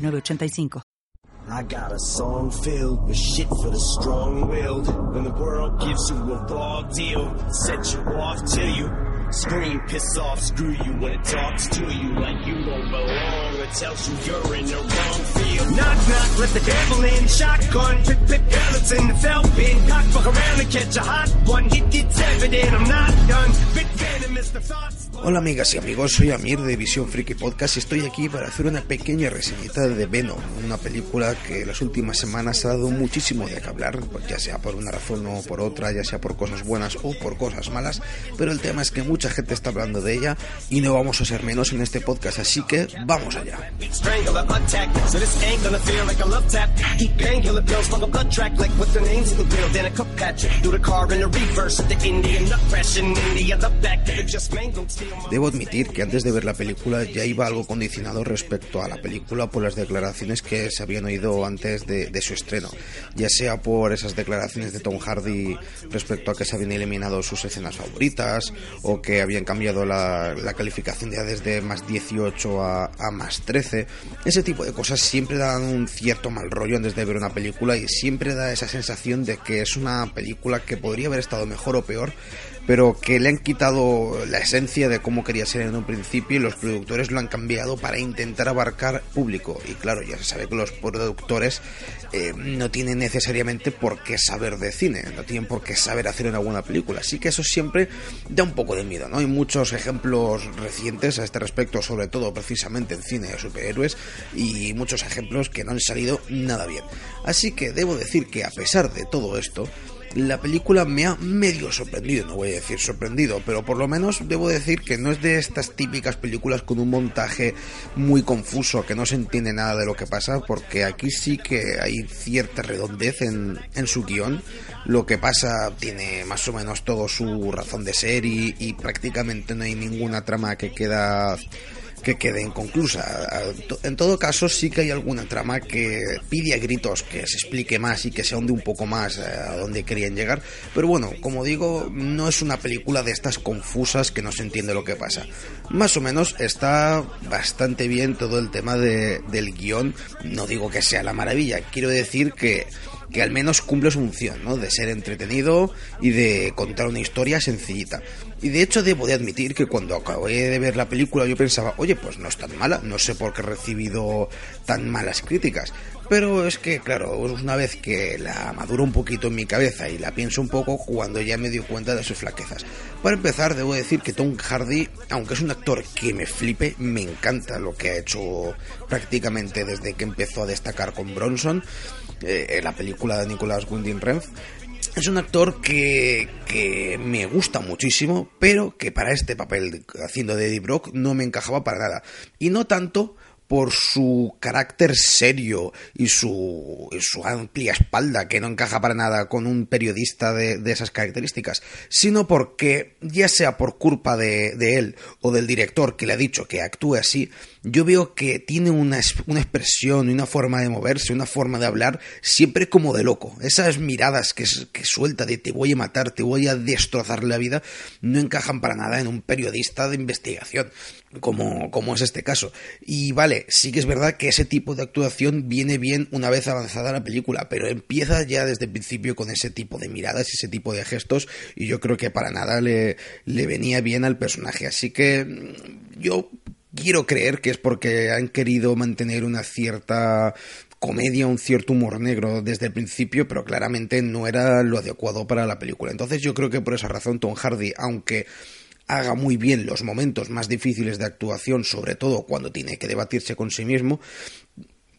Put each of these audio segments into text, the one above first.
985. I got a song filled with shit for the strong-willed. When the world gives you a raw deal, set you off till you scream, piss off, screw you when it talks to you like you don't belong. It tells you you're in the wrong field. Knock, knock, let the devil in. Shotgun, pick, pick, in the felt bin. Cock, fuck around and catch a hot one. Hit gets evident, I'm not done. Bit venomous, the thoughts Hola amigas y amigos, soy Amir de Visión Freaky Podcast y estoy aquí para hacer una pequeña reseñita de Venom, una película que las últimas semanas ha dado muchísimo de qué hablar, ya sea por una razón o por otra, ya sea por cosas buenas o por cosas malas, pero el tema es que mucha gente está hablando de ella y no vamos a ser menos en este podcast, así que vamos allá. Debo admitir que antes de ver la película ya iba algo condicionado respecto a la película por las declaraciones que se habían oído antes de, su estreno, ya sea por esas declaraciones de Tom Hardy respecto a que se habían eliminado sus escenas favoritas o que habían cambiado la, calificación ya desde más 18 a, a, más 13. Ese tipo de cosas siempre dan un cierto mal rollo antes de ver una película y siempre da esa sensación de que es una película que podría haber estado mejor o peor pero que le han quitado la esencia de cómo quería ser en un principio y los productores lo han cambiado para intentar abarcar público. Y claro, ya se sabe que los productores eh, no tienen necesariamente por qué saber de cine, no tienen por qué saber hacer una buena película. Así que eso siempre da un poco de miedo, ¿no? Hay muchos ejemplos recientes a este respecto, sobre todo precisamente en cine de superhéroes, y muchos ejemplos que no han salido nada bien. Así que debo decir que a pesar de todo esto, la película me ha medio sorprendido, no voy a decir sorprendido, pero por lo menos debo decir que no es de estas típicas películas con un montaje muy confuso, que no se entiende nada de lo que pasa, porque aquí sí que hay cierta redondez en, en su guion. Lo que pasa tiene más o menos todo su razón de ser y, y prácticamente no hay ninguna trama que queda que quede inconclusa. En todo caso, sí que hay alguna trama que pide a gritos que se explique más y que se ahonde un poco más eh, a dónde querían llegar. Pero bueno, como digo, no es una película de estas confusas que no se entiende lo que pasa. Más o menos está bastante bien todo el tema de, del guion. No digo que sea la maravilla, quiero decir que que al menos cumple su función, ¿no? De ser entretenido y de contar una historia sencillita. Y de hecho debo de admitir que cuando acabé de ver la película yo pensaba, oye, pues no es tan mala, no sé por qué he recibido tan malas críticas. Pero es que, claro, una vez que la maduro un poquito en mi cabeza y la pienso un poco, cuando ya me dio cuenta de sus flaquezas. Para empezar, debo decir que Tom Hardy, aunque es un actor que me flipe, me encanta lo que ha hecho prácticamente desde que empezó a destacar con Bronson, eh, la película de Nicolas Winding Refn. Es un actor que, que, me gusta muchísimo, pero que para este papel haciendo de Eddie Brock no me encajaba para nada. Y no tanto por su carácter serio y su, su, amplia espalda, que no encaja para nada con un periodista de, de esas características, sino porque, ya sea por culpa de, de, él o del director que le ha dicho que actúe así, yo veo que tiene una, una expresión y una forma de moverse, una forma de hablar, siempre como de loco. Esas miradas que, que suelta de te voy a matar, te voy a destrozar la vida, no encajan para nada en un periodista de investigación como, como es este caso. Y vale, sí que es verdad que ese tipo de actuación viene bien una vez avanzada la película, pero empieza ya desde el principio con ese tipo de miradas, ese tipo de gestos, y yo creo que para nada le, le venía bien al personaje. Así que mm, yo quiero creer que es porque han querido mantener una cierta comedia, un cierto humor negro desde el principio, pero claramente no era lo adecuado para la película. Entonces yo creo que por esa razón Tom Hardy, aunque haga muy bien los momentos más difíciles de actuación, sobre todo cuando tiene que debatirse con sí mismo.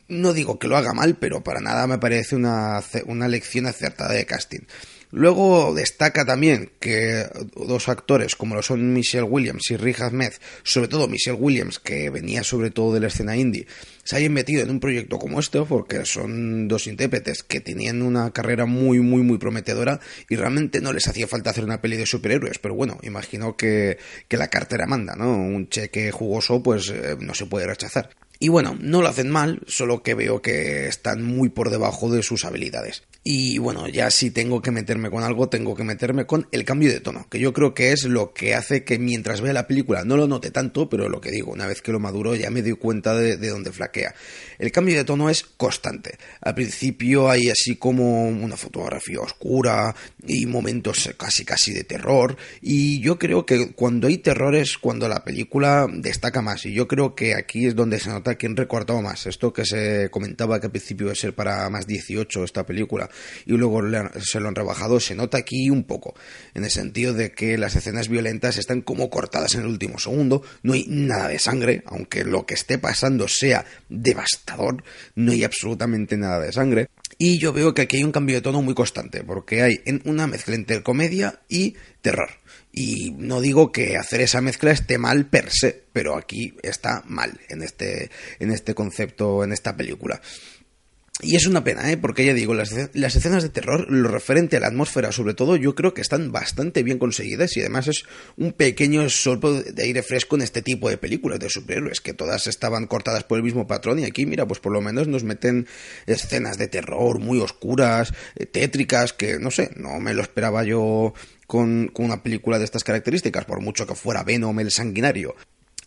No digo que lo haga mal, pero para nada me parece una, una lección acertada de casting. Luego destaca también que dos actores como lo son Michelle Williams y Rick Ahmed, sobre todo Michelle Williams, que venía sobre todo de la escena indie, se hayan metido en un proyecto como este porque son dos intérpretes que tenían una carrera muy muy muy prometedora y realmente no les hacía falta hacer una peli de superhéroes, pero bueno, imagino que, que la cartera manda, ¿no? Un cheque jugoso pues eh, no se puede rechazar. Y bueno, no lo hacen mal, solo que veo que están muy por debajo de sus habilidades. Y bueno, ya si tengo que meterme con algo, tengo que meterme con el cambio de tono, que yo creo que es lo que hace que mientras vea la película no lo note tanto, pero lo que digo, una vez que lo maduro ya me doy cuenta de, de dónde flaquea. El cambio de tono es constante. Al principio hay así como una fotografía oscura y momentos casi casi de terror, y yo creo que cuando hay terror es cuando la película destaca más, y yo creo que aquí es donde se nota quién recortó más. Esto que se comentaba que al principio iba a ser para más 18 esta película y luego se lo han rebajado, se nota aquí un poco, en el sentido de que las escenas violentas están como cortadas en el último segundo, no hay nada de sangre, aunque lo que esté pasando sea devastador, no hay absolutamente nada de sangre. Y yo veo que aquí hay un cambio de tono muy constante, porque hay una mezcla entre comedia y terror. Y no digo que hacer esa mezcla esté mal per se, pero aquí está mal en este, en este concepto, en esta película. Y es una pena, ¿eh? porque ya digo, las, las, escenas de terror, lo referente a la atmósfera sobre todo, yo creo que están bastante bien conseguidas y además es un pequeño soplo de aire fresco en este tipo de películas de superhéroes, que todas estaban cortadas por el mismo patrón y aquí, mira, pues por lo menos nos meten escenas de terror muy oscuras, eh, tétricas, que no sé, no me lo esperaba yo con, con, una película de estas características, por mucho que fuera Venom el sanguinario.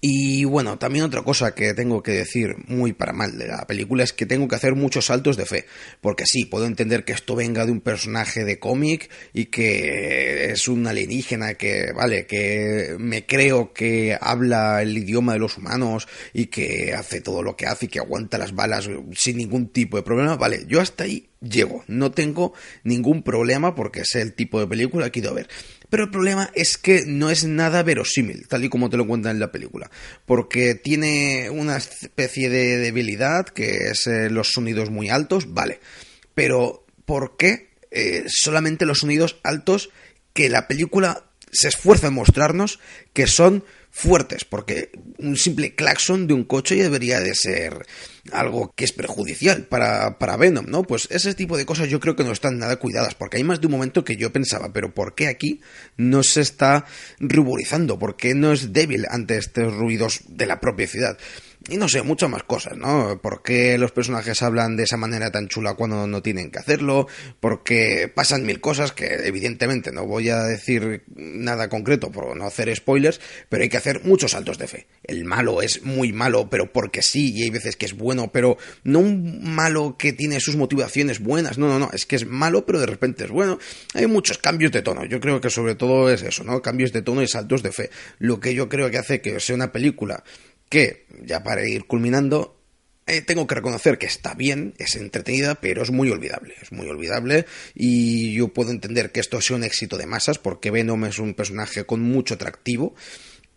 Y bueno, también otra cosa que tengo que decir muy para mal de la película es que tengo que hacer muchos saltos de fe. Porque sí, puedo entender que esto venga de un personaje de cómic y que es un alienígena que, vale, que me creo que habla el idioma de los humanos y que hace todo lo que hace y que aguanta las balas sin ningún tipo de problema. Vale, yo hasta ahí llego. No tengo ningún problema porque sé el tipo de película que he ido a ver. Pero el problema es que no es nada verosímil, tal y como te lo cuentan en la película, porque tiene una especie de debilidad que es eh, los sonidos muy altos, vale, pero ¿por qué eh, solamente los sonidos altos que la película se esfuerza en mostrarnos que son fuertes, porque un simple claxon de un coche ya debería de ser algo que es perjudicial para, para Venom, ¿no? Pues ese tipo de cosas yo creo que no están nada cuidadas, porque hay más de un momento que yo pensaba, pero ¿por qué aquí no se está ruborizando? ¿Por qué no es débil ante estos ruidos de la propia ciudad? Y no sé, muchas más cosas, ¿no? ¿Por qué los personajes hablan de esa manera tan chula cuando no tienen que hacerlo? Porque pasan mil cosas que evidentemente no voy a decir nada concreto por no hacer spoilers, pero hay que hacer muchos saltos de fe. El malo es muy malo, pero porque sí, y hay veces que es bueno, pero no un malo que tiene sus motivaciones buenas, no, no, no, es que es malo, pero de repente es bueno. Hay muchos cambios de tono, yo creo que sobre todo es eso, ¿no? Cambios de tono y saltos de fe. Lo que yo creo que hace que sea una película que, ya para ir culminando, eh, tengo que reconocer que está bien, es entretenida, pero es muy olvidable. Es muy olvidable y yo puedo entender que esto sea un éxito de masas porque Venom es un personaje con mucho atractivo.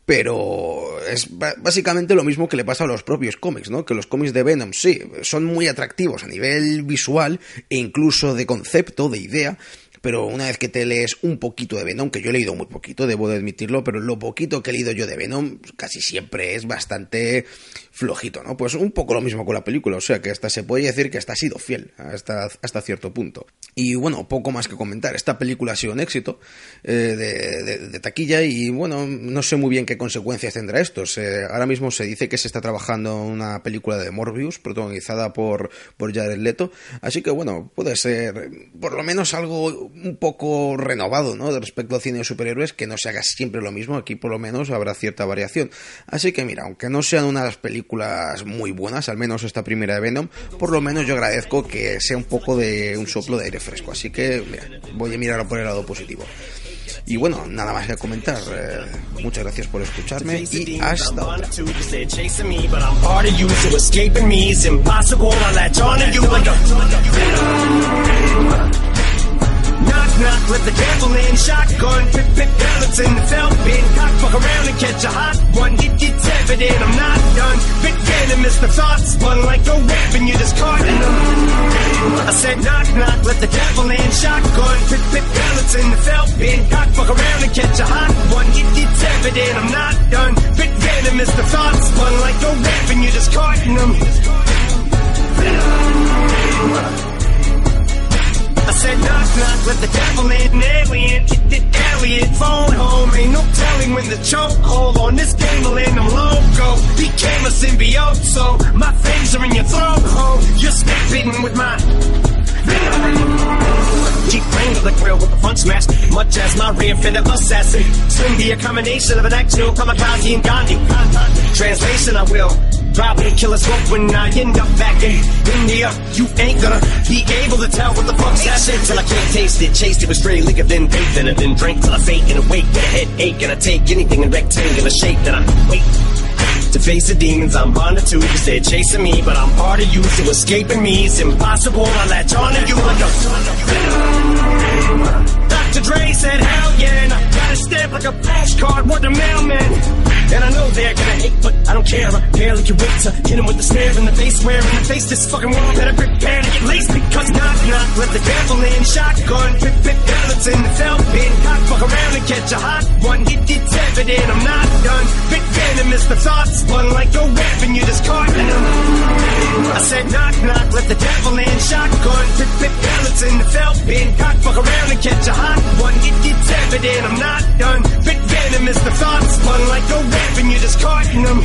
Pero es básicamente lo mismo que le pasa a los propios cómics, ¿no? Que los cómics de Venom, sí, son muy atractivos a nivel visual e incluso de concepto, de idea, pero una vez que te lees un poquito de Venom, que yo he leído muy poquito, debo de admitirlo, pero lo poquito que he leído yo de Venom casi siempre es bastante flojito, ¿no? Pues un poco lo mismo con la película, o sea que hasta se puede decir que hasta ha sido fiel hasta, hasta cierto punto. Y bueno, poco más que comentar, esta película ha sido un éxito eh, de, taquilla y bueno, no sé muy bien qué consecuencias tendrá esto. ahora mismo se dice que se está trabajando en una película de Morbius protagonizada por, por Jared Leto, así que bueno, puede ser por lo menos algo un poco renovado, ¿no? De respecto al cine de superhéroes, que no se haga siempre lo mismo, aquí por lo menos habrá cierta variación. Así que mira, aunque no sean unas películas muy buenas, al menos esta primera de Venom, por lo menos yo agradezco que sea un poco de un soplo de aire fresco. Así que mira, voy a mirarlo por el lado positivo. Y bueno, nada más que comentar. Eh, muchas gracias por escucharme y hasta otra. knock knock Let the devil in shotgun. Pip pip pellets in the felt bin. Cock fuck around and catch a hot one. It gets evident I'm not done. Big venomous the thoughts spun like a weapon. You just caught in them. I said knock knock Let the devil in shotgun. Pip pip pellets in the felt bin. Cock fuck around and catch a hot one. It gets evident I'm not done. Big venomous the thoughts spun like a weapon. You just caught in Venom. I said knock knock, let the devil in, alien, get the alien phone home. Ain't no telling when the chokehold on this game will end. I'm loco, became a symbiote, so my fangs are in your throat. Oh, you're spitting with my Keep playing to the grill with the funk smash, much as my reinvented assassin. Be a combination of an actual kamikaze and Gandhi. Translation, I will. Probably kill a smoke when I end up back in India. You ain't gonna be able to tell what the fuck's happening till I can't taste it. Chased it with straight liquor, then bathed in it, then drank till I faint and awake. Get a headache and I take anything in rectangular shape that I wait. To face the demons I'm bonded to Cause they're chasing me But I'm part of you So escaping me is impossible I latch on to you like a Dr. Dre said hell yeah And I got a stamp like a flashcard Word the mailman And I know they're gonna hate But I don't care. I barely can wait to hit 'em with the snare in the face Where in the face this fucking world Better prepare to get laced Because knock knock Let the devil in. Shotgun Pip pip pellets in the felt bin. Cock fuck around and catch a hot one. Hit it's evident I'm not done. Big venomous the thoughts spun like a And you discarding them I said knock knock Let the devil in. Shotgun Pip pip pellets in the felt bin. Cock fuck around and catch a hot one. Hit it's evident I'm not done. Big venomous the thoughts spun like a web and you're just carting them.